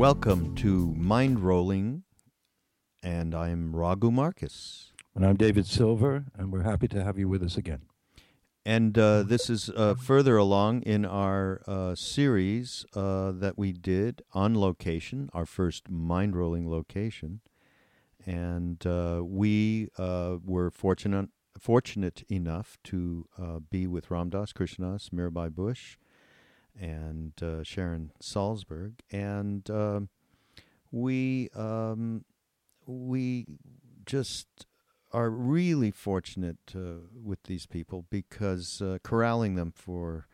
Welcome to Mind Rolling, and I'm Raghu Marcus. And I'm David Silver, and we're happy to have you with us again. And uh, this is uh, further along in our uh, series uh, that we did on location, our first mind rolling location. And uh, we uh, were fortunate fortunate enough to be with Ram Dass Krishnas, Mirabai Bush, and Sharon Salzberg. And um, we um, we just are really fortunate uh, with these people because uh, corralling them for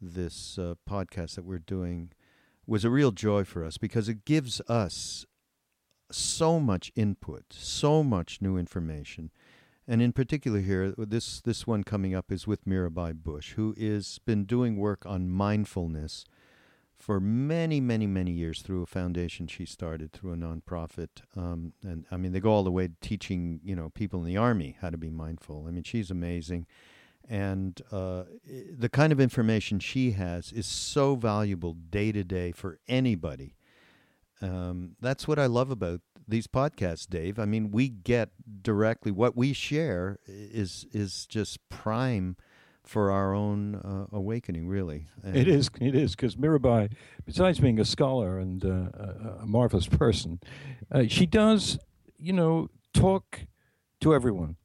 this uh, podcast that we're doing was a real joy for us because it gives us so much input, so much new information. And in particular here, this, this one coming up is with Mirabai Bush, who has been doing work on mindfulness for many, many, many years through a foundation she started through a nonprofit. Um, and I mean, they go all the way teaching, you know, people in the army how to be mindful. I mean, she's amazing. And uh, the kind of information she has is so valuable day to day for anybody. Um, that's what I love about these podcasts, Dave. I mean, we get directly what we share is is just prime for our own uh, awakening, really. And it is, it is, because Mirabai, besides being a scholar and uh, a, a, marvelous person, uh, she does, you know, talk to everyone.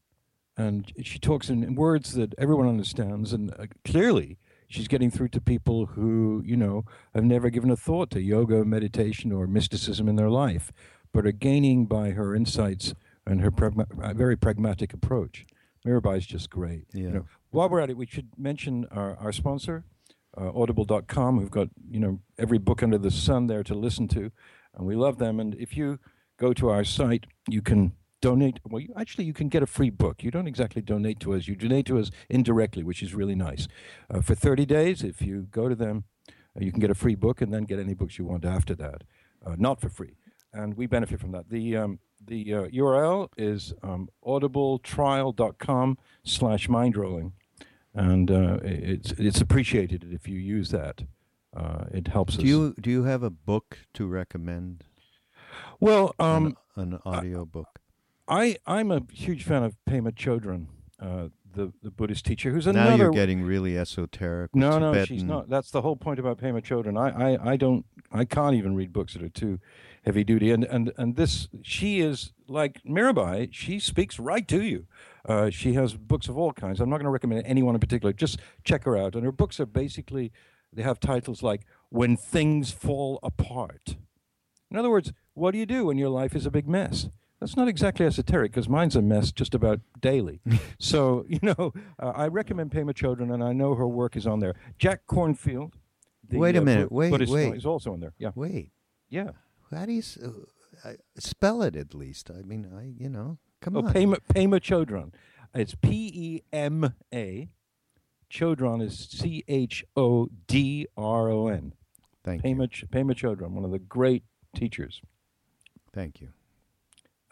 And she talks in, words that everyone understands. And uh, clearly, she's getting through to people who, you know, have never given a thought to yoga, meditation, or mysticism in their life, but are gaining by her insights and her pragma- very pragmatic approach. Mirabai is just great. Yeah. You know, while we're at it, we should mention our, our sponsor, uh, Audible.com, who've got you know every book under the sun there to listen to, and we love them. And if you go to our site, you can donate. Well, you, actually, you can get a free book. You don't exactly donate to us; you donate to us indirectly, which is really nice. Uh, for 30 days, if you go to them, uh, you can get a free book, and then get any books you want after that, uh, not for free. And we benefit from that. The um, the uh, URL is um, audibletrial.com slash mindrolling and uh, it's it's appreciated if you use that. Uh, it helps do us. you do you have a book to recommend? Well, um, an, an audio book. I I'm a huge fan of Pema Chodron, uh, the the Buddhist teacher, who's another. Now you're getting really esoteric. No, Tibetan. no, she's not. That's the whole point about Pema Chodron. I, I I don't I can't even read books that are too heavy duty, and and and this she is like Mirabai. She speaks right to you. Uh, she has books of all kinds. I'm not going to recommend anyone in particular. Just check her out. And her books are basically, they have titles like When Things Fall Apart. In other words, what do you do when your life is a big mess? That's not exactly esoteric because mine's a mess just about daily. so, you know, uh, I recommend Pema Chodron, and I know her work is on there. Jack Kornfield. The, wait a uh, minute. wait, Buddhist wait. Is also on there. Yeah. Wait. Yeah. How do you uh, spell it at least? I mean, I, you know. Come on. oh, on. Pema, Pema Chodron. It's P E M A. Chodron is C H O D R O N. Thank Pema, you. Pema Chodron, one of the great teachers. Thank you.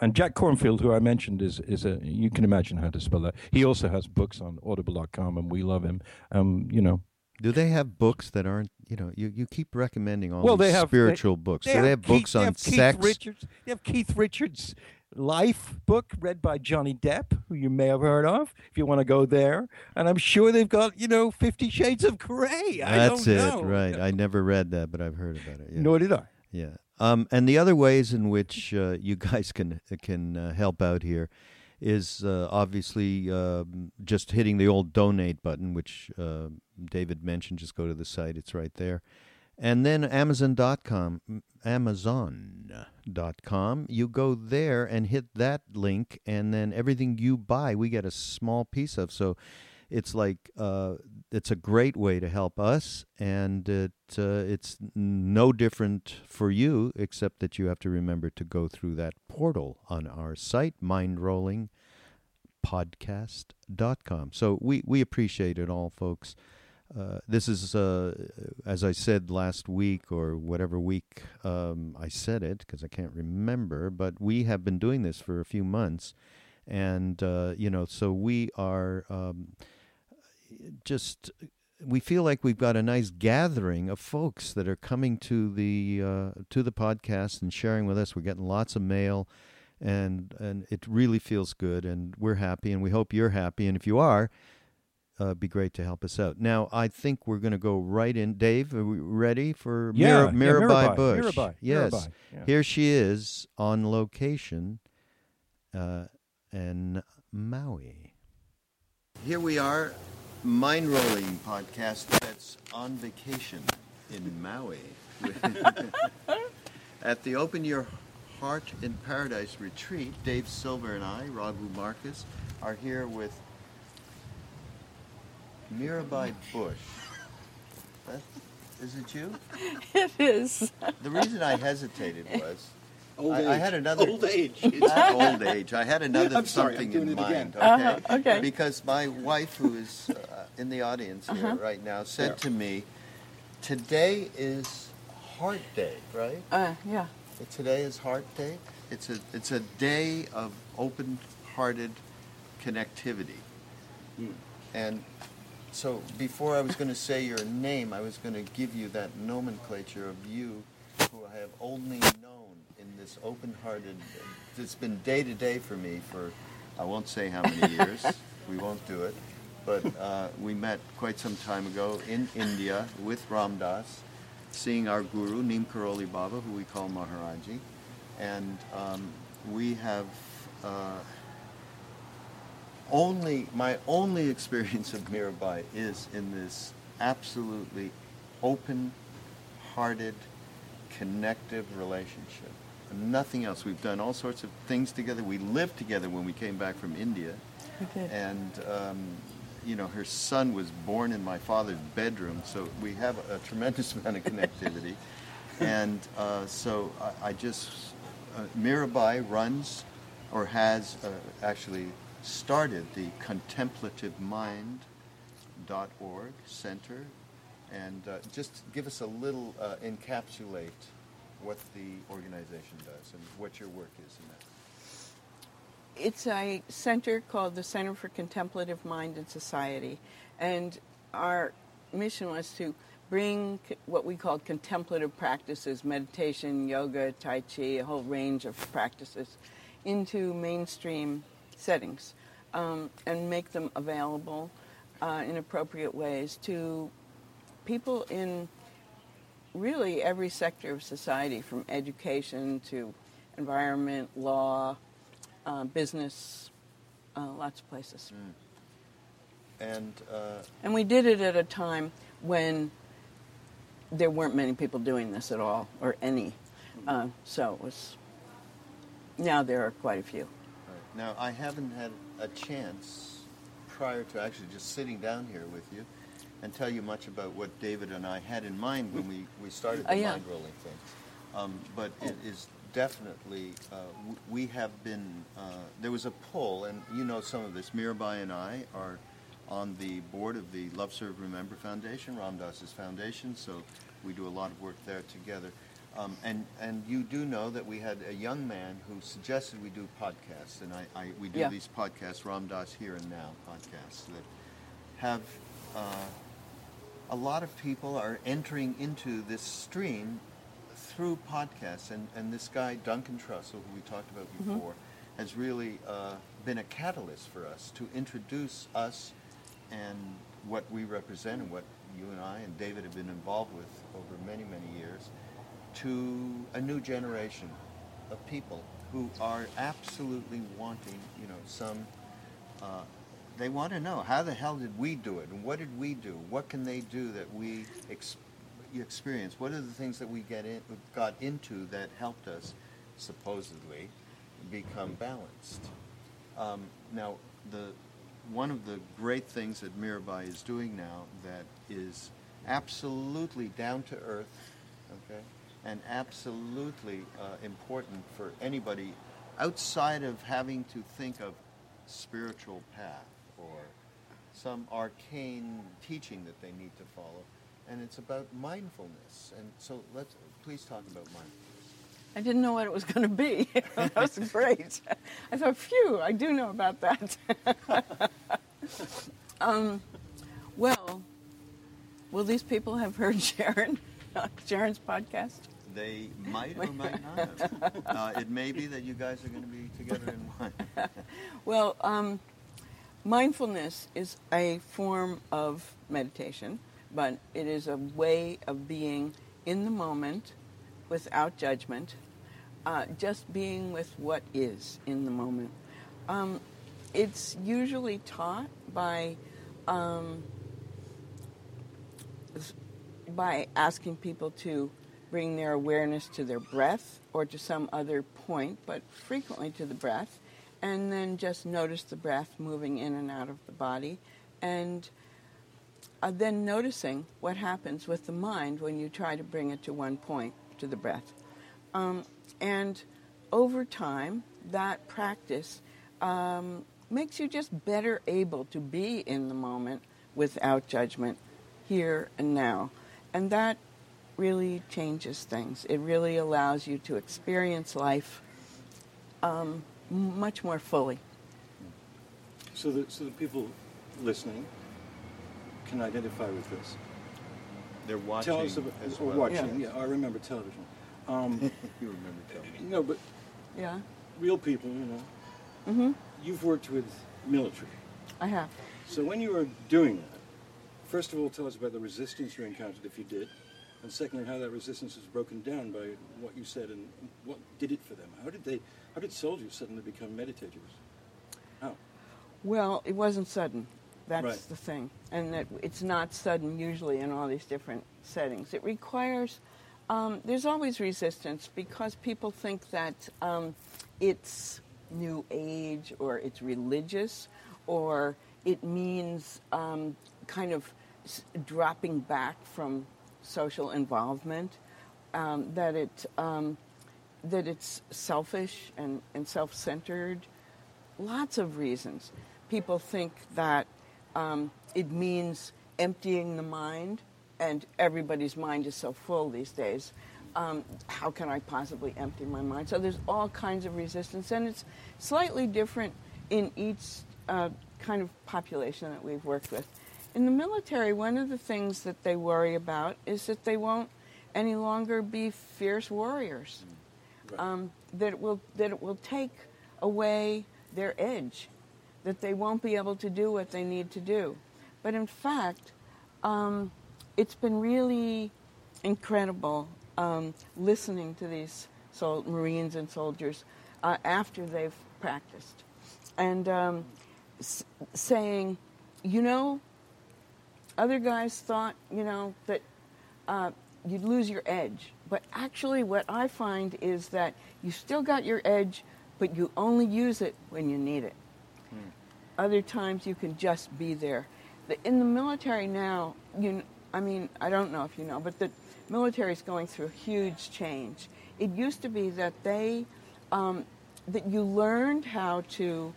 And Jack Kornfield, who I mentioned, is is a you can imagine how to spell that. He also has books on Audible.com, and we love him. Um, you know. Do they have books that aren't? You know, you, you keep recommending all well, these they have, spiritual they, books. They Do they have Keith, books they on have sex? Keith Richards. They have Keith Richards' life book read by Johnny Depp, who you may have heard of, if you want to go there. And I'm sure they've got, you know, Fifty Shades of Grey. I That's it, know. right. I never read that, but I've heard about it. Yeah. Nor did I. Yeah. Um, and the other ways in which uh, you guys can can uh, help out here is uh, obviously um, just hitting the old donate button, which uh, David mentioned. Just go to the site; it's right there. And then Amazon.com, Amazon.com, you go there and hit that link, and then everything you buy, we get a small piece of. So it's like uh, it's a great way to help us, and it uh, it's no different for you, except that you have to remember to go through that portal on our site, mindrollingpodcast.com. So we we appreciate it all, folks. Uh, this is, uh, as I said last week or whatever week um, I said it, because I can't remember, but we have been doing this for a few months. And, uh, you know, so we are um, just we feel like we've got a nice gathering of folks that are coming to the uh, to the podcast and sharing with us. We're getting lots of mail, and and it really feels good, and we're happy, and we hope you're happy. And if you are, uh, be great to help us out. Now, I think we're going to go right in. Dave, are we ready for Yeah, Mir- yeah, Mirabai Mirabai, Bush? Mirabai, yes, Mirabai, yeah. here she is on location uh, in Maui. Here we are, mind rolling podcast that's on vacation in Maui at the Open Your Heart in Paradise retreat. Dave Silver and I, Raghu Marcus, are here with Mirabai Bush. That, is it you? It is. The reason I hesitated was Old I, age. I had another Old age. Not old age. I had another I'm sorry, something I'm doing in it mind. again. Okay? Uh-huh, okay. Because my wife, who is uh, in the audience here Uh-huh. right now, said Yeah. to me, "Today is Heart Day, right? Uh, yeah. Today is Heart Day. It's a it's a day of open-hearted connectivity." Hmm. And so, before I was going to say your name, I was going to give you that nomenclature of you, who I have only known in this open-hearted. It's been day to day for me for I won't say how many years. we won't do it, but uh, we met quite some time ago in India with Ram Dass, seeing our guru Neem Karoli Baba, who we call Maharaji, and um, we have. Uh, only my only experience of Mirabai is in this absolutely open-hearted, connective relationship. Nothing else. We've done all sorts of things together. We lived together when we came back from India, and um, you know her son was born in my father's bedroom, so we have a tremendous amount of connectivity. and uh, so I, I just uh, Mirabai runs or has uh, actually started the contemplativemind.org center and uh, just give us a little uh, encapsulate what the organization does and what your work is in that. It's a center called the Center for Contemplative Mind and Society. And our mission was to bring what we called contemplative practices, meditation, yoga, Tai Chi, a whole range of practices, into mainstream settings um, and make them available uh, in appropriate ways to people in really every sector of society, from education to environment, law, uh, business, uh, lots of places. And uh, And we did it at a time when there weren't many people doing this at all, or any. Uh, so it was. Now there are quite a few. Now, I haven't had a chance prior to actually just sitting down here with you and tell you much about what David and I had in mind when we, we started the Oh, yeah. mind rolling thing. Um, but it is definitely, uh, w- we have been, uh, there was a pull, and you know some of this. Mirabai and I are on the board of the Love Serve Remember Foundation, Ram Dass's foundation, so we do a lot of work there together. Um, and, and you do know that we had a young man who suggested we do podcasts, and I, I, we do Yeah. these podcasts, Ram Dass Here and Now podcasts, that have uh, a lot of people are entering into this stream through podcasts, and, and this guy Duncan Trussell, who we talked about before, has really uh, been a catalyst for us to introduce us and what we represent and what you and I and David have been involved with over many many years to a new generation of people who are absolutely wanting, you know, some. Uh, they want to know how the hell did we do it, and what did we do? What can they do that we ex- experience? What are the things that we get in, got into that helped us, supposedly, become balanced? Um, now, the one of the great things that Mirabai is doing now that is absolutely down to earth, okay, and absolutely uh, important for anybody outside of having to think of spiritual path or some arcane teaching that they need to follow, and it's about mindfulness. And so, let's please talk about mindfulness. I didn't know what it was going to be. that was great. I thought, phew, I do know about that. um, well, Will these people have heard Sharon, Sharon's podcast? They might or might not. Uh, it may be that you guys are going to be together in one. Well, um, mindfulness is a form of meditation, but it is a way of being in the moment without judgment, uh, just being with what is in the moment. Um, it's usually taught by um, by asking people to bring their awareness to their breath or to some other point, but frequently to the breath, and then just notice the breath moving in and out of the body, and uh, then noticing what happens with the mind when you try to bring it to one point, to the breath. Um, and over time, that practice um, makes you just better able to be in the moment without judgment, here and now. And that really changes things. It really allows you to experience life um, much more fully. So that so the people listening can identify with this. They're watching Tell us about as well. watching. Yeah. Yeah. I remember television. Um, you remember television. no, but Yeah, real people, you know. hmm You've worked with military. I have. So when you were doing that, first of all, tell us about the resistance you encountered, if you did, and secondly, how that resistance was broken down by what you said and what did it for them. How did they? How did soldiers suddenly become meditators? How? Well, it wasn't sudden. That's Right. the thing. And that it's not sudden usually in all these different settings. It requires, um, there's always resistance because people think that um, it's new age or it's religious or it means um, kind of dropping back from social involvement, um, that, it, um, that it's selfish and, and self centered lots of reasons. People think that um, it means emptying the mind, and everybody's mind is so full these days. Um, how can I possibly empty my mind? So there's all kinds of resistance, and it's slightly different in each uh, kind of population that we've worked with. In the military, one of the things that they worry about is that they won't any longer be fierce warriors Right. um, that it will that it will take away their edge, that they won't be able to do what they need to do. But in fact, um, it's been really incredible um, listening to these sol- Marines and soldiers uh, after they've practiced and um, s- saying, you know, other guys thought, you know, that uh, you'd lose your edge. But actually, what I find is that you still got your edge, but you only use it when you need it. Other times, you can just be there. The, in the military now, you, I mean, I don't know if you know, but the military is going through a huge change. It used to be that they, um, that you learned how to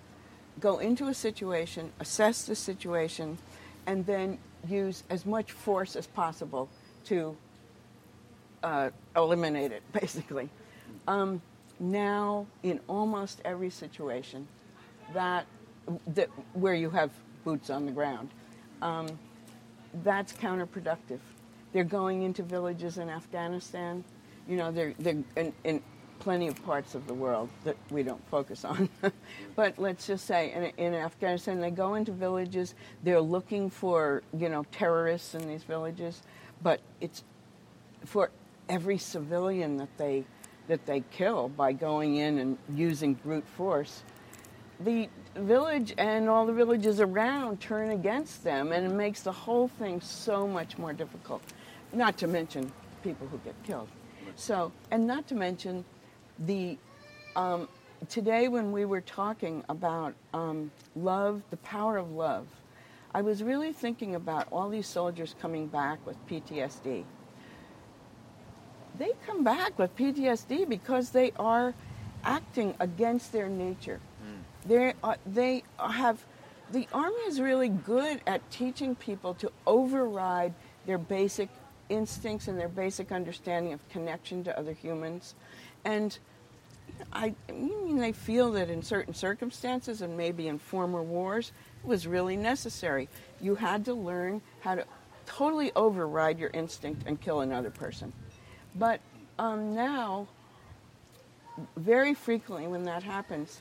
go into a situation, assess the situation, and then use as much force as possible to uh, eliminate it, basically. Um, now, in almost every situation, that, that where you have boots on the ground, um, that's counterproductive. They're going into villages in Afghanistan. You know, they're, they're in, in plenty of parts of the world that we don't focus on. but let's just say in, in Afghanistan, they go into villages. They're looking for, you know, terrorists in these villages. But it's for every civilian that they that they kill by going in and using brute force, the village and all the villages around turn against them, and it makes the whole thing so much more difficult. Not to mention people who get killed. So, and not to mention the um, today when we were talking about um, love, the power of love, I was really thinking about all these soldiers coming back with PTSD they come back with PTSD because they are acting against their nature. They are, they have the army is really good at teaching people to override their basic instincts and their basic understanding of connection to other humans, and I, I mean they feel that in certain circumstances and maybe in former wars it was really necessary. You had to learn how to totally override your instinct and kill another person. But um, now, very frequently when that happens,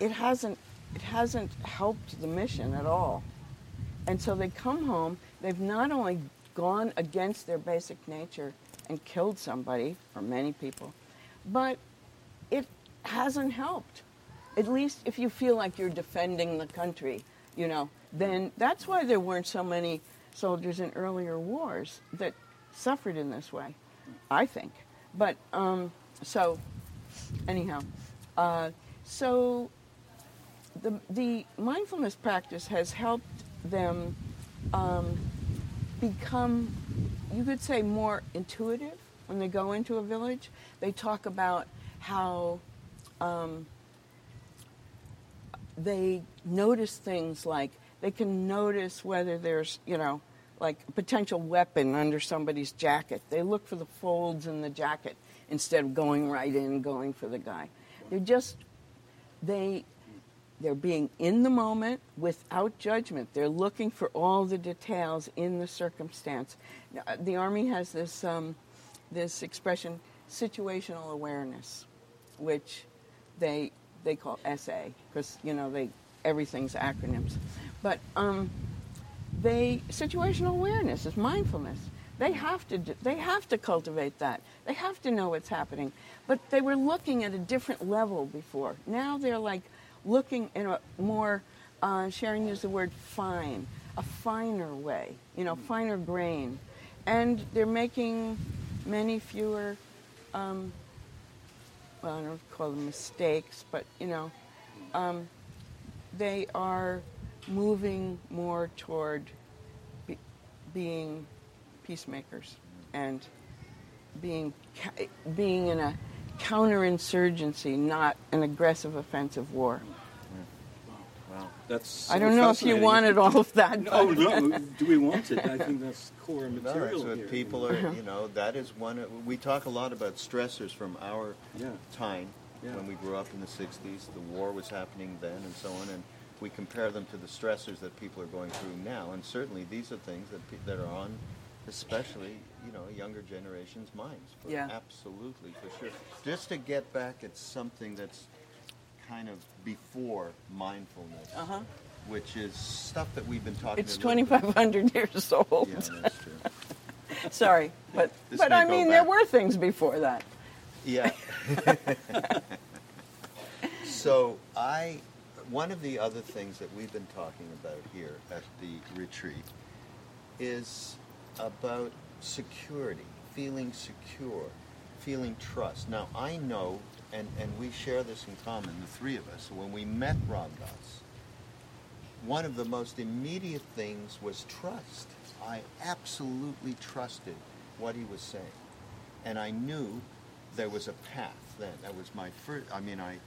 it hasn't it hasn't helped the mission at all. And so they come home, they've not only gone against their basic nature and killed somebody, or many people, but it hasn't helped. At least if you feel like you're defending the country, you know, then that's why there weren't so many soldiers in earlier wars that suffered in this way, I think. But um, so, anyhow, uh, so the, the mindfulness practice has helped them um, become, you could say, more intuitive when they go into a village. They talk about how um, they notice things like they can notice whether there's, you know, like a potential weapon under somebody's jacket. They look for the folds in the jacket instead of going right in, and going for the guy. They're just, they they're being in the moment without judgment. They're looking for all the details in the circumstance. Uh, the Army has this, um, this expression, situational awareness, which they, they call SA, because, you know, they, everything's acronyms. But um, they, situational awareness is mindfulness. They have to they have to cultivate that. They have to know what's happening. But they were looking at a different level before. Now they're like looking in a more, uh, Sharon used the word fine, a finer way, you know, finer grain. And they're making many fewer, um, well, I don't call them mistakes, but, you know, um, they are moving more toward be- being peacemakers and being being in a counterinsurgency, not an aggressive offensive war. Wow, that's. I don't know if you wanted all of that. no, no. Do we want it? I think that's core material no, that's what here. people are. You know, that is one. We talk a lot about stressors from our yeah. time yeah. when we grew up in the '60s. The war was happening then, and so on, and we compare them to the stressors that people are going through now. And certainly, these are things that pe- that are on, especially you know younger generations' minds. For yeah. absolutely for sure. Just to get back at something that's kind of before mindfulness, uh-huh. which is stuff that we've been talking. It's 2,500 years old. Yeah, that's true. Sorry, but This but I mean there were things before that. Yeah. so I, one of the other things that we've been talking about here at the retreat is about security, feeling secure, feeling trust. Now I know, and, and we share this in common, the three of us, when we met Ram Dass, one of the most immediate things was trust. I absolutely trusted what he was saying. And I knew there was a path then. That was my first, I mean, I,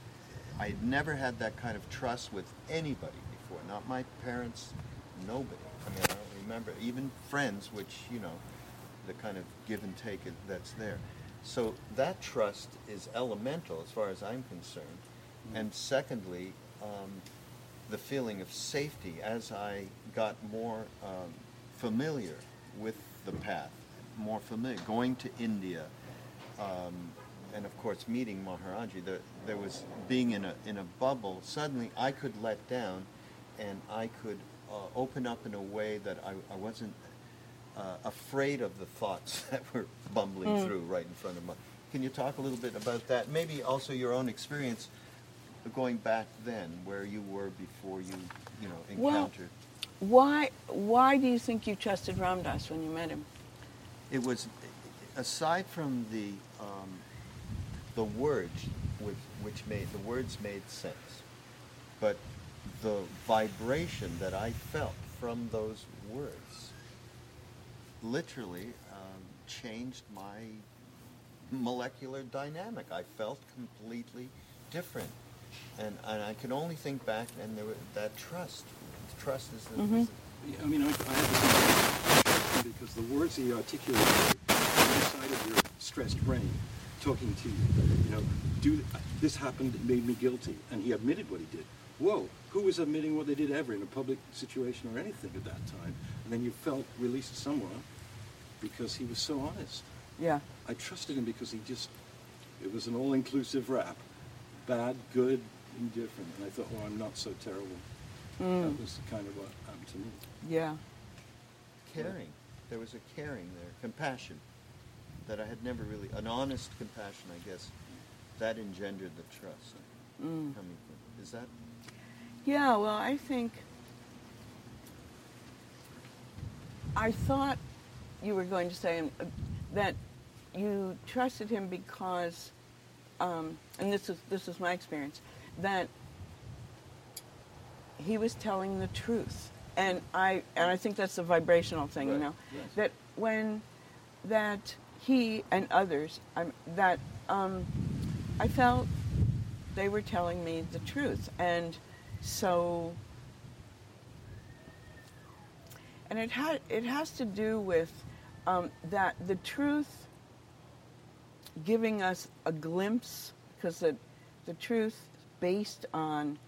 I had never had that kind of trust with anybody before. Not my parents, nobody. I mean, I don't remember, even friends, which, you know, the kind of give and take that's there. So that trust is elemental as far as I'm concerned. And secondly, um, the feeling of safety as I got more um, familiar with the path, more familiar, going to India, um, and of course meeting Maharaji. There, there was being in a in a bubble. Suddenly, I could let down, and I could uh, open up in a way that I, I wasn't uh, afraid of the thoughts that were bumbling through right in front of me. Can you talk a little bit about that? Maybe also your own experience of going back then, where you were before you, you know, encountered. Well-. Why why do you think you trusted Ram Dass when you met him? It was, aside from the um, the words, which which made the words made sense, but the vibration that I felt from those words literally um, changed my molecular dynamic. I felt completely different, and and I can only think back and there was that trust. Trust is the, is I mean, I, I have the same because the words he articulated inside of your stressed brain, talking to you, you know, do this happened, it made me guilty, and he admitted what he did. whoa, who was admitting what they did ever in a public situation or anything at that time? And then you felt released somewhat because he was so honest. Yeah. I trusted him because he just, it was an all-inclusive rap. Bad, good, indifferent. And I thought, oh, I'm not so terrible. Mm. That was kind of what happened to me. Yeah. Caring. There was a caring there, compassion that I had never really, an honest compassion, I guess, that engendered the trust Mm. coming from. Is that? Yeah, well, I think I thought you were going to say um, that you trusted him because, um, and this is this is my experience, that he was telling the truth, and I and I think that's the vibrational thing, you know, yes. that when that he and others, um, that um, I felt they were telling me the truth, and so and it had it has to do with um, that the truth giving us a glimpse because the the truth based on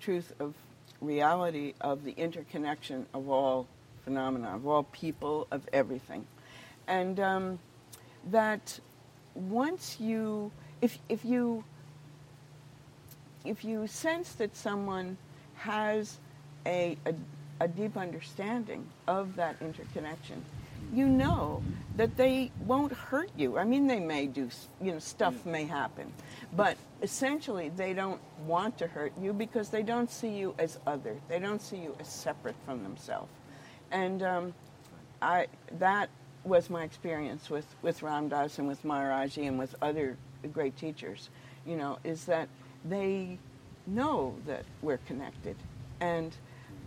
truth of reality of the interconnection of all phenomena of all people of everything. And um, that once you if if you if you sense that someone has a, a, a deep understanding of that interconnection, you know that they won't hurt you. I mean, they may do, you know, stuff may happen, but essentially they don't want to hurt you because they don't see you as other. They don't see you as separate from themselves. And um, I, that was my experience with, with Ram Dass and with Maharaji and with other great teachers, you know, is that they know that we're connected. And,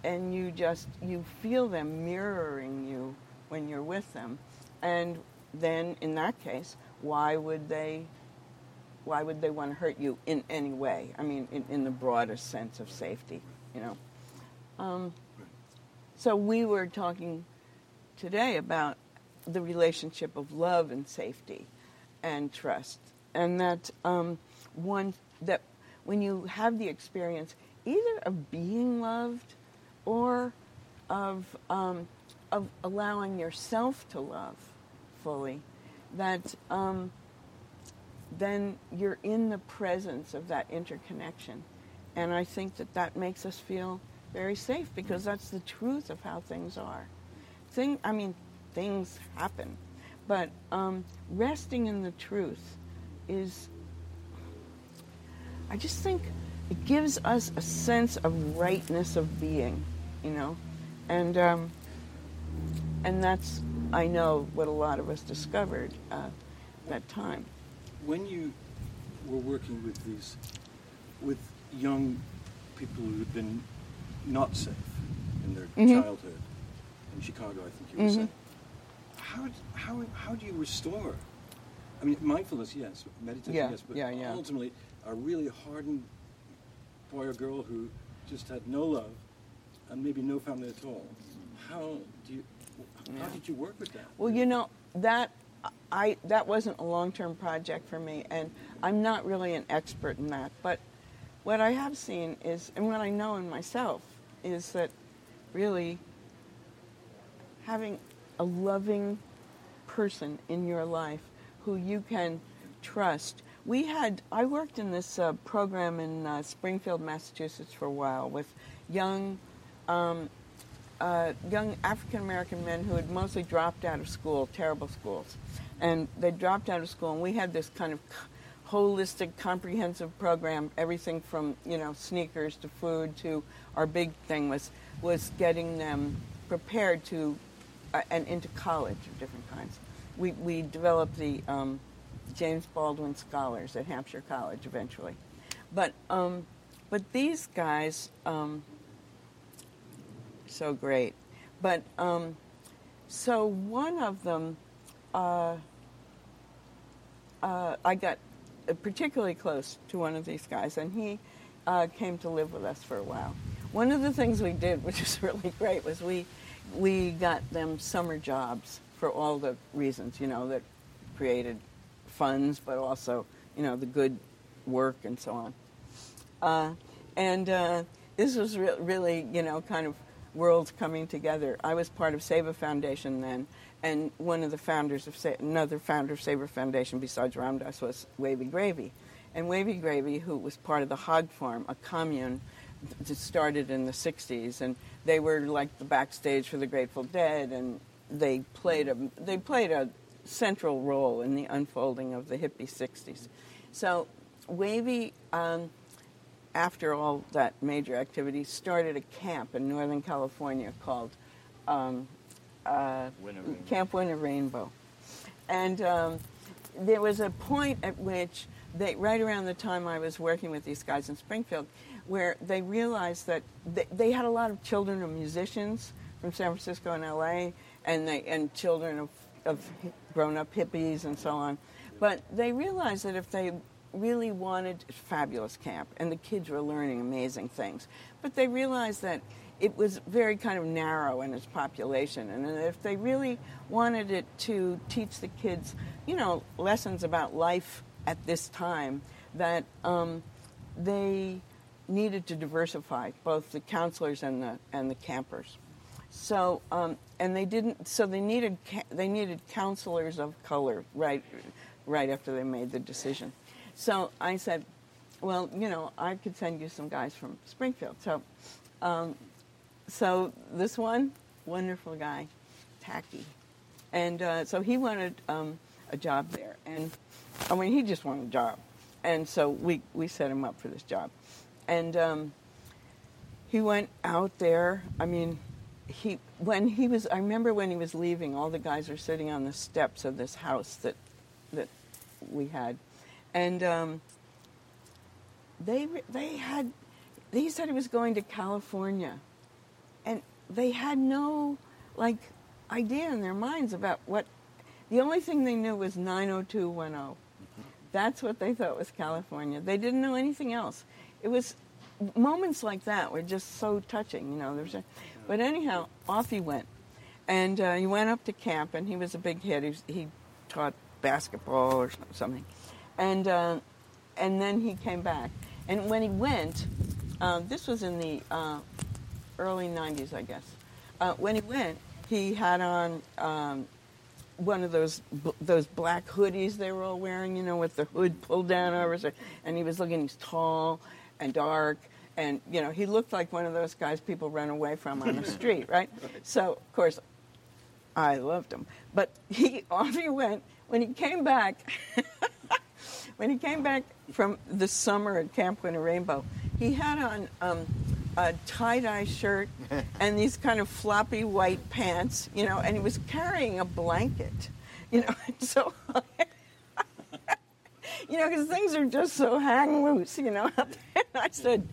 and you just, you feel them mirroring you when you're with them. And then in that case, why would they, why would they want to hurt you in any way? I mean, in, in the broadest sense of safety, you know. Um, so we were talking today about the relationship of love and safety and trust, and that um, one that when you have the experience either of being loved or of um, of allowing yourself to love fully, that um, then you're in the presence of that interconnection, and I think that that makes us feel very safe because that's the truth of how things are. Thing, I mean, things happen, but um, resting in the truth is. I just think it gives us a sense of rightness of being, you know, and um, and that's I know what a lot of us discovered uh, that time. When you were working with these, with young people who had been not safe in their Mhm. childhood in Chicago, I think you were Mhm. saying, how, how, how do you restore? I mean, mindfulness, yes, meditation, Yeah, yes, but yeah, yeah. ultimately, a really hardened boy or girl who just had no love and maybe no family at all. How do you? How did you work with that? Well, you know that I that wasn't a long-term project for me, and I'm not really an expert in that. But what I have seen is, and what I know in myself is that really having a loving person in your life who you can trust. We had I worked in this uh, program in uh, Springfield, Massachusetts, for a while with young um, uh, young African American men who had mostly dropped out of school, terrible schools, and they dropped out of school, and we had this kind of holistic, comprehensive program. Everything from you know sneakers to food to our big thing was was getting them prepared to uh, and into college of different kinds. We we developed the um, James Baldwin Scholars at Hampshire College eventually, but um, but these guys. Um, so great. But um, so one of them, uh, uh, I got particularly close to one of these guys, and he uh, came to live with us for a while. One of the things we did, which was really great, was we we got them summer jobs for all the reasons, you know, that created funds, but also, you know, the good work and so on. Uh, And uh, this was re- really, you know, kind of worlds coming together. I was part of Seva Foundation then, and one of the founders of Sa- another founder of Seva Foundation besides Ram Dass was Wavy Gravy, and Wavy Gravy, who was part of the Hog Farm, a commune that started in the '60s, and they were like the backstage for the Grateful Dead, and they played a they played a central role in the unfolding of the hippie '60s. So Wavy. Um, after all that major activity, started a camp in Northern California called um, uh, Camp Winnarainbow. And um, there was a point at which they, right around the time I was working with these guys in Springfield, where they realized that they, they had a lot of children of musicians from San Francisco and LA, and they and children of, of grown-up hippies and so on. But they realized that if they really wanted fabulous camp, and the kids were learning amazing things. But they realized that it was very kind of narrow in its population, and if they really wanted it to teach the kids, you know, lessons about life at this time, that um, they needed to diversify both the counselors and the and the campers. So um, and they didn't. So they needed they needed counselors of color right right after they made the decision. So I said, well, you know, I could send you some guys from Springfield. So, um, so this one, wonderful guy, Tacky, and uh, so he wanted um, a job there, and I mean, he just wanted a job, and so we we set him up for this job, and um, he went out there. I mean, he when he was. I remember when he was leaving, all the guys were sitting on the steps of this house that that we had and um, they they had he said he was going to California, and they had no like idea in their minds about what. The only thing they knew was 90210. That's what they thought was California. They didn't know anything else. It was moments like that were just so touching, you know. There's a, but anyhow, off he went, and uh, he went up to camp, and he was a big hit. He, he taught basketball or something, and uh, and then he came back. And when he went, uh, this was in the uh, early '90s, I guess. Uh, when he went, he had on um, one of those those black hoodies they were all wearing, you know, with the hood pulled down over. And he was looking. He's tall and dark. And you know, he looked like one of those guys people run away from on the street, right? So, of course, I loved him. But he off he went. When he came back, when he came back from the summer at Camp Winnarainbow, he had on um, a tie dye shirt and these kind of floppy white pants, you know, and he was carrying a blanket, you know, so. you know, because things are just so hang loose, you know. And I said,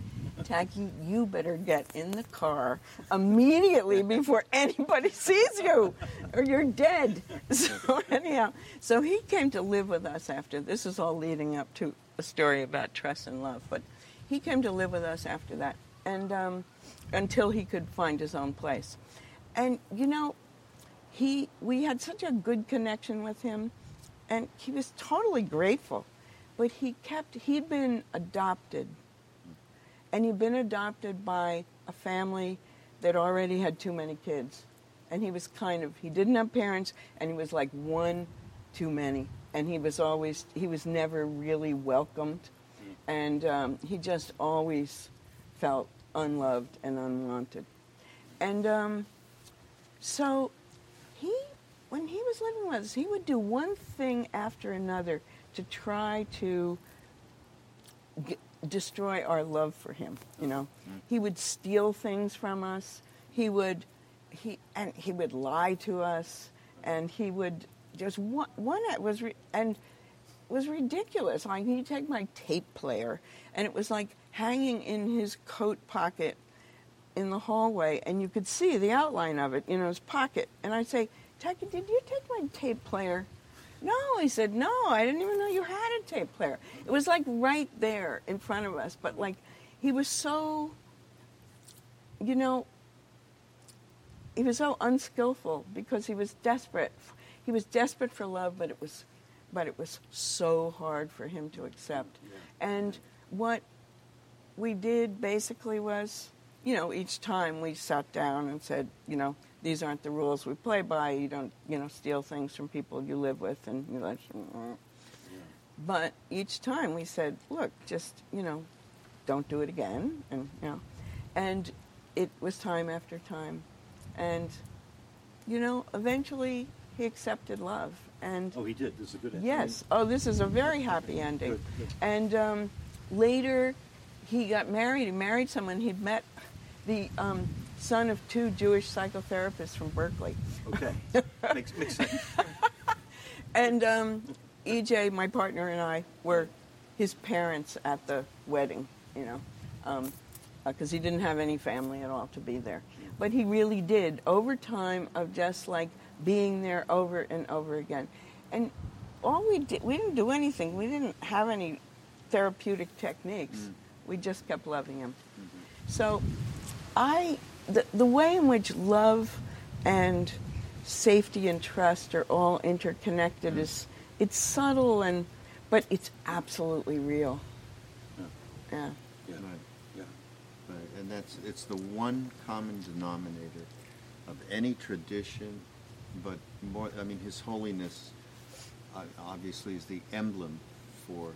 Tacky, you better get in the car immediately before anybody sees you, or you're dead. So anyhow, so he came to live with us after. This is all leading up to a story about trust and love, but he came to live with us after that, and um, until he could find his own place. And you know, he we had such a good connection with him, and he was totally grateful. But he kept he'd been adopted and he'd been adopted by a family that already had too many kids. And he was kind of, he didn't have parents, and he was like one too many. And he was always, he was never really welcomed. And um, he just always felt unloved and unwanted. And um, so he, when he was living with us, he would do one thing after another to try to get, destroy our love for him. You know, mm-hmm. he would steal things from us. He would, he and he would lie to us, and he would just one one was re, and was ridiculous. Like he'd take my tape player, and it was like hanging in his coat pocket in the hallway, and you could see the outline of it in his pocket. And I'd say, Taki, did you take my tape player? No, he said, no, I didn't even know you had a tape player. It was like right there in front of us, but like he was so, you know, he was so unskillful because he was desperate. He was desperate for love, but it was, but it was so hard for him to accept. And what we did basically was, you know, each time we sat down and said, you know, these aren't the rules we play by. You don't, you know, steal things from people you live with, and you like. "Mm." But each time we said, look, just you know, don't do it again, and you know, and it was time after time, and you know, eventually he accepted love, and Oh, he did. This is a good ending. Yes. Oh, this is a very happy ending. Good, good. And um, later, he got married. He married someone he'd met, the um, son of two Jewish psychotherapists from Berkeley. Okay. makes, makes sense. And um, EJ, my partner, and I were his parents at the wedding, you know, because he didn't have any family at all to be there. But he really did, over time of just like being there over and over again. And all we did, we didn't do anything. We didn't have any therapeutic techniques. Mm. We just kept loving him. Mm-hmm. So I, the, the way in which love and safety and trust are all interconnected mm. is, it's subtle and, but it's absolutely real. Yeah. Yeah. Yeah. Right. Yeah. Right, and that's it's the one common denominator of any tradition, but more. I mean, His Holiness uh, obviously is the emblem for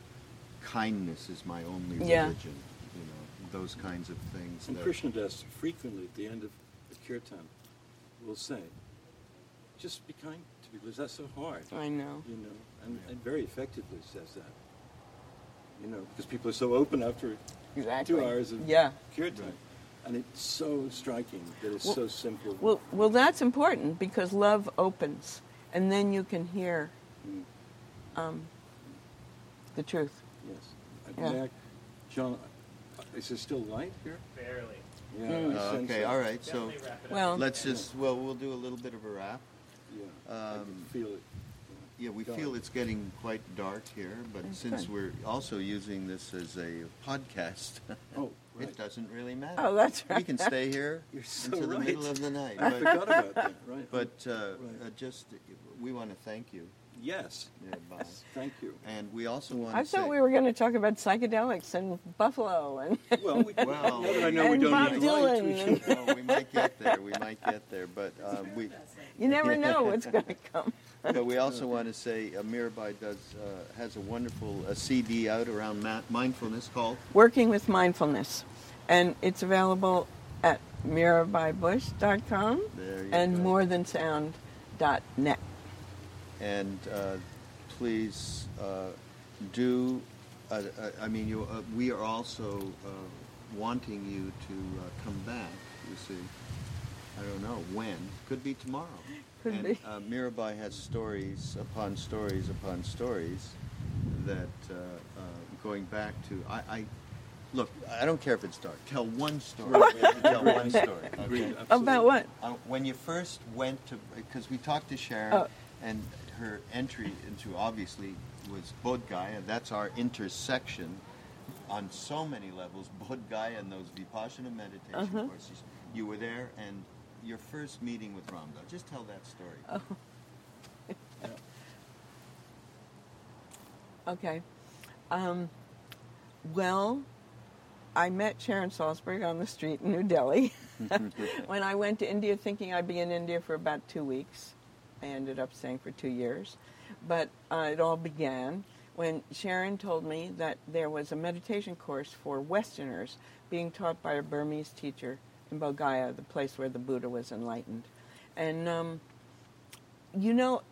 kindness. Is my only religion. Yeah. You know those kinds of things. And that- Krishna Das frequently at the end of the kirtan will say, just be kind to people. Is that so hard? I know. You know, and, and very effectively says that. You know, because people are so open after Exactly. two hours of Yeah. kirtan. And it's so striking that it's Well- so simple. Well, well, that's important because love opens, and then you can hear Mm, um, the truth. yes. Yeah. may I- John, uh, is there still light here? Barely. Yeah, Mm. I Uh, sense okay, all right. So Definitely wrap it up. Well, let's just well, we'll do a little bit of a wrap. Yeah, I can Um, feel it. Yeah, we feel it's getting quite dark here, but That's since we're also using this as a podcast, Oh, right. It doesn't really matter. Oh, that's We can stay here You're so until the right. middle of the night. I But, forgot about that, right. but uh, Right. uh, just, we want to thank you, Yes, yeah, Bob. thank you. And we also want to I say, thought we were going to talk about psychedelics and Buffalo and Well, we, Well- now that I know we And don't Bob need the light, we Dylan. should- well, we might get there. We might get there, but uh, we. you never know what's going to come. But we also want to say uh, Mirabai does uh, has a wonderful uh, CD out around ma- mindfulness called Working with Mindfulness. And it's available at mirabaibush.com and morethansound.net. and uh, please uh, do. Uh, uh, I mean, you, uh, we are also uh, wanting you to uh, come back. You see, I don't know when. Could be tomorrow. Could and, be. Uh, Mirabai has stories upon stories upon stories that uh, uh, going back to. I, I look. I don't care if it's dark. Tell one story. We have to tell one story. Agreed, Okay? About what? Uh, when you first went to, because we talked to Sharon, Oh. and her entry into obviously was Bodh Gaya. That's our intersection on so many levels. Bodh Gaya and those Vipassana meditation Uh-huh. courses. You were there, and your first meeting with Ram Dass. Just tell that story. Oh. Okay. Um, well, I met Sharon Salzberg on the street in New Delhi when I went to India thinking I'd be in India for about two weeks. I ended up staying for two years. But uh, it all began when Sharon told me that there was a meditation course for Westerners being taught by a Burmese teacher in Bodh the place where the Buddha was enlightened. And, um, you know,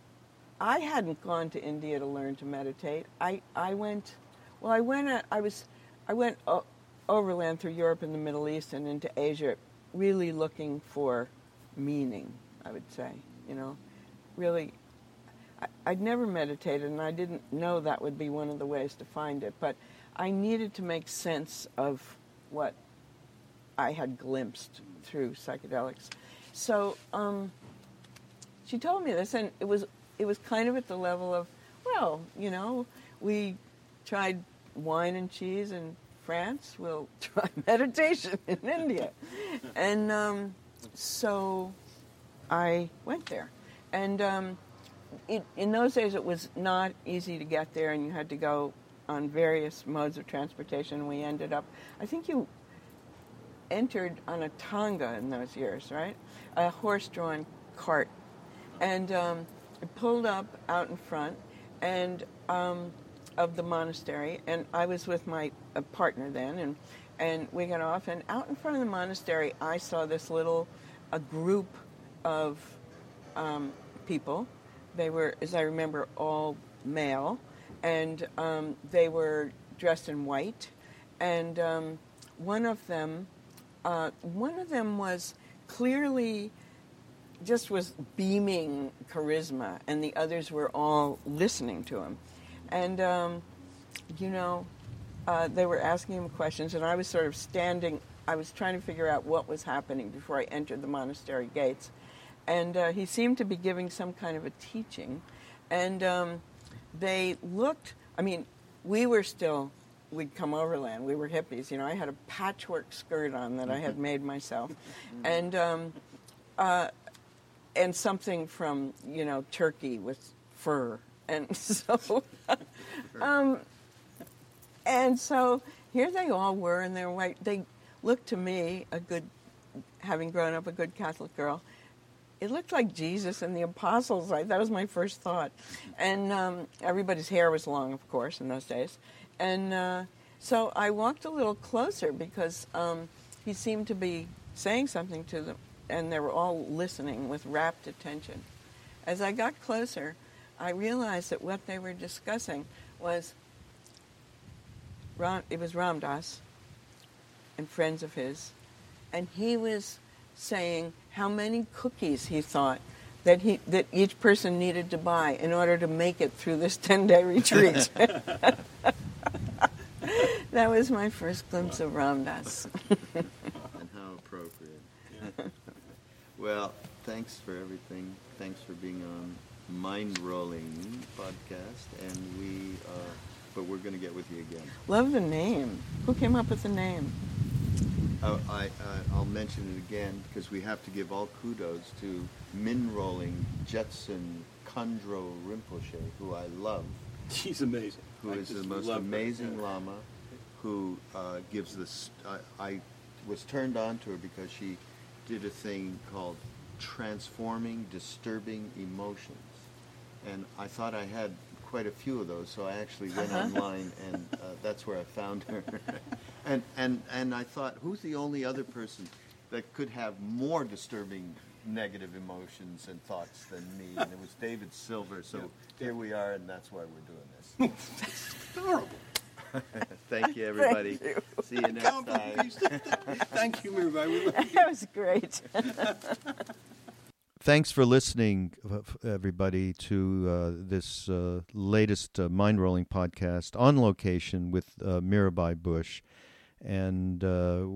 I hadn't gone to India to learn to meditate. I, I went, well, I went, uh, I was, I went o- overland through Europe and the Middle East and into Asia, really looking for meaning. I would say, you know, really. I, I'd never meditated, and I didn't know that would be one of the ways to find it. But I needed to make sense of what I had glimpsed through psychedelics. So um, she told me this, and it was it was kind of at the level of, well, you know, we tried wine and cheese in France. We'll try meditation in India, and um, so I went there, and um, it, in those days it was not easy to get there, and you had to go on various modes of transportation. We ended up, I think you entered on a tonga in those years, right? A horse-drawn cart, and um, it pulled up out in front, and um, of the monastery, and I was with my uh, partner then, and and we got off, and out in front of the monastery, I saw this little a group of um, people. They were, as I remember, all male, and um, they were dressed in white, and um, one of them, uh, one of them was clearly just was beaming charisma, and the others were all listening to him. And, um, you know, uh, they were asking him questions, and I was sort of standing, I was trying to figure out what was happening before I entered the monastery gates. And uh, he seemed to be giving some kind of a teaching. And um, they looked, I mean, we were still, we'd come overland. We were hippies. You know, I had a patchwork skirt on that I had made myself. And, um, uh, and something from, you know, Turkey with fur and so, um, and so here they all were, in their white. They looked to me a good, having grown up a good Catholic girl. It looked like Jesus and the apostles. Right? That was my first thought. And um, everybody's hair was long, of course, in those days. And uh, so I walked a little closer because um, he seemed to be saying something to them, and they were all listening with rapt attention. As I got closer, I realized that what they were discussing was Ram, it was Ram Dass and friends of his, and he was saying how many cookies he thought that he that each person needed to buy in order to make it through this ten day retreat. that was my first glimpse of Ram Dass. and how appropriate. well, thanks for everything. Thanks for being on mind rolling podcast, and we, uh, but we're going to get with you again. Love the name. Who came up with the name? Uh, I, uh, I'll mention it again because we have to give all kudos to Mindrolling Jetsun Khandro Rinpoche, who I love. She's amazing. Who I is the most love her, amazing yeah. lama, who uh, gives this. I, I was turned on to her because she did a thing called transforming disturbing emotions, and I thought I had quite a few of those, so I actually went online and uh, that's where I found her. and and and I thought, who's the only other person that could have more disturbing negative emotions and thoughts than me? And it was David Silver. So here we are, and that's why we're doing this. Horrible. Thank you, everybody. you. See you next time. Thank you, Mirabai. that was great. Thanks for listening, everybody, to uh, this uh, latest uh, Mind Rolling podcast on location with uh, Mirabai Bush. And uh,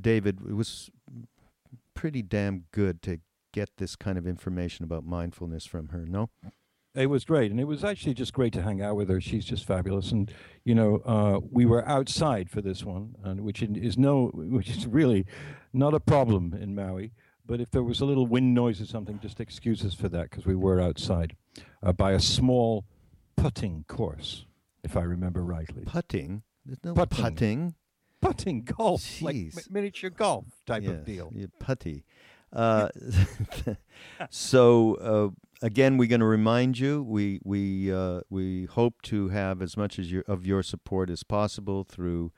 David, it was pretty damn good to get this kind of information about mindfulness from her, no? It was great, and it was actually just great to hang out with her. She's just fabulous, and you know, uh, we were outside for this one, and which is no, which is really not a problem in Maui. But if there was a little wind noise or something, just excuse us for that because we were outside uh, by a small putting course, if I remember rightly. Putting? There's no Putting. putting. Putting golf, like mi- miniature golf type Yes, of deal. yeah, putty. Uh, so uh, again, we're going to remind you. We we uh, we hope to have as much as your, of your support as possible through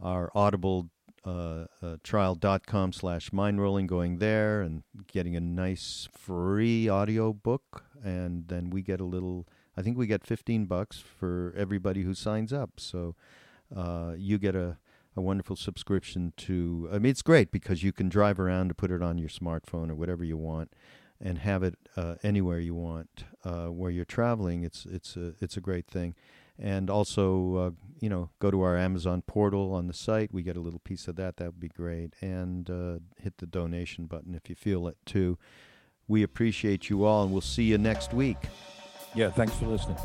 our Audible uh, uh, trial.com slash mind rolling going there and getting a nice free audio book and then we get a little i think we get 15 bucks for everybody who signs up so uh, you get a, a wonderful subscription to i mean it's great because you can drive around to put it on your smartphone or whatever you want and have it uh, anywhere you want uh, where you're traveling it's it's a it's a great thing. And also uh, you know go to our amazon portal on the site. We get a little piece of that. That would be great. And uh, hit the donation button if you feel it too. We appreciate you all and we'll see you next week. Yeah, thanks for listening.